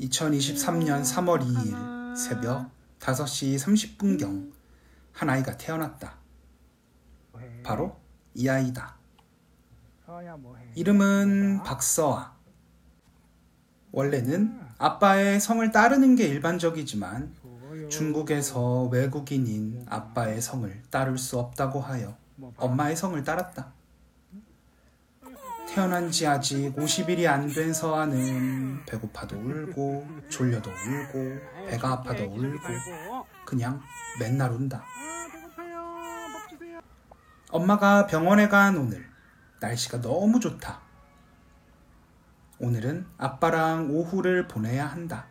2023년 3월 2일 새벽 5시 30분경 한 아이가 태어났다. 바로 이 아이다. 이름은 박서아. 원래는 아빠의 성을 따르는 게 일반적이지만 중국에서 외국인인 아빠의 성을 따를 수 없다고 하여 엄마의 성을 따랐다. 태어난 지 아직 50일이 안 된 서아는 배고파도 울고 졸려도 울고 배가 아파도 울고 그냥 맨날 운다. 엄마가 병원에 간 오늘 날씨가 너무 좋다. 오늘은 아빠랑 오후를 보내야 한다.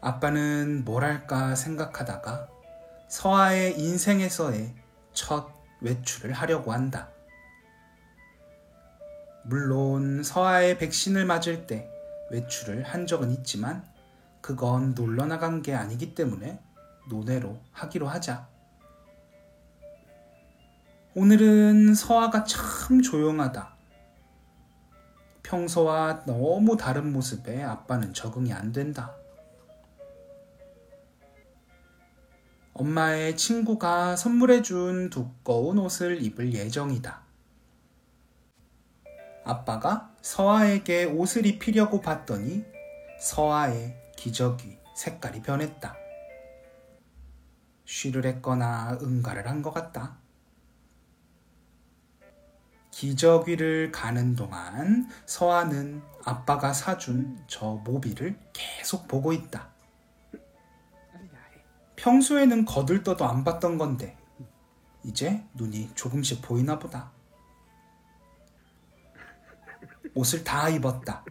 아빠는 뭘 할까 생각하다가 서아의 인생에서의 첫 외출을 하려고 한다. 물론 서아의 백신을 맞을 때 외출을 한 적은 있지만 그건 놀러 나간 게 아니기 때문에 논외로 하기로 하자. 오늘은 서아가 참 조용하다. 평소와 너무 다른 모습에 아빠는 적응이 안 된다. 엄마의 친구가 선물해준 두꺼운 옷을 입을 예정이다. 아빠가 서아에게 옷을 입히려고 봤더니 서아의 기저귀 색깔이 변했다. 쉬를 했거나 응가를 한 것 같다. 기저귀를 가는 동안 서아는 아빠가 사준 저 모비를 계속 보고 있다. 평소에는 거들떠도 안 봤던 건데 이제 눈이 조금씩 보이나 보다. 옷을 다 입었다.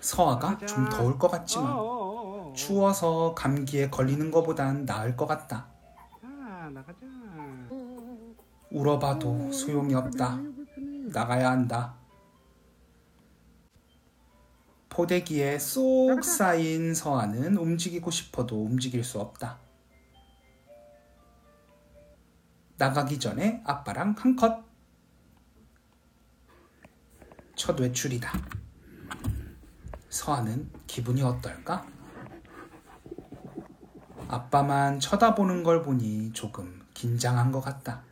서아가 좀 더울 것 같지만 추워서 감기에 걸리는 것보단 나을 것 같다. 울어봐도 소용이 없다. 나가야 한다. 포대기에 쏙 쌓인 서아는 움직이고 싶어도 움직일 수 없다. 나가기 전에 아빠랑 한 컷. 첫 외출이다. 서아는 기분이 어떨까? 아빠만 쳐다보는 걸 보니 조금 긴장한 것 같다.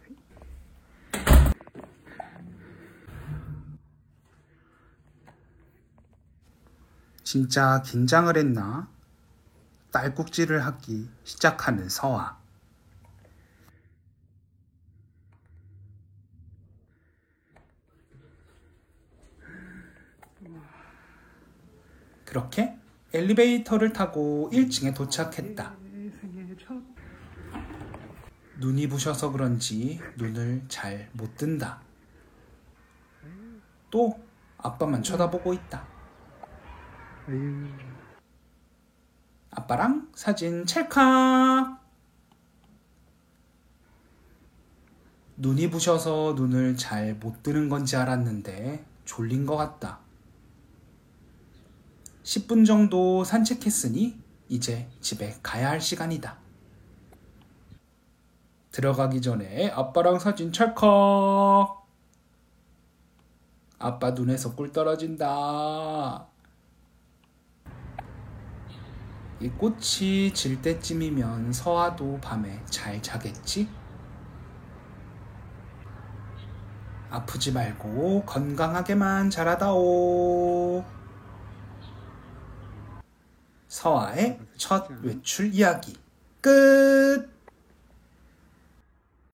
진짜 긴장을 했나? 딸꾹질을 하기 시작하는 서아. 그렇게 엘리베이터를 타고 1층에 도착했다. 눈이 부셔서 그런지 눈을 잘 못 뜬다. 또 아빠만 쳐다보고 있다. 아빠랑 사진 찰칵. 눈이 부셔서 눈을 잘 못 뜨는 건지 알았는데 졸린 것 같다. 10분 정도 산책했으니 이제 집에 가야 할 시간이다. 들어가기 전에 아빠랑 사진 찰칵. 아빠 눈에서 꿀 떨어진다. 이 꽃이 질 때쯤이면 서아도 밤에 잘 자겠지? 아프지 말고 건강하게만 자라다오. 서아의 첫 외출 이야기. 끝!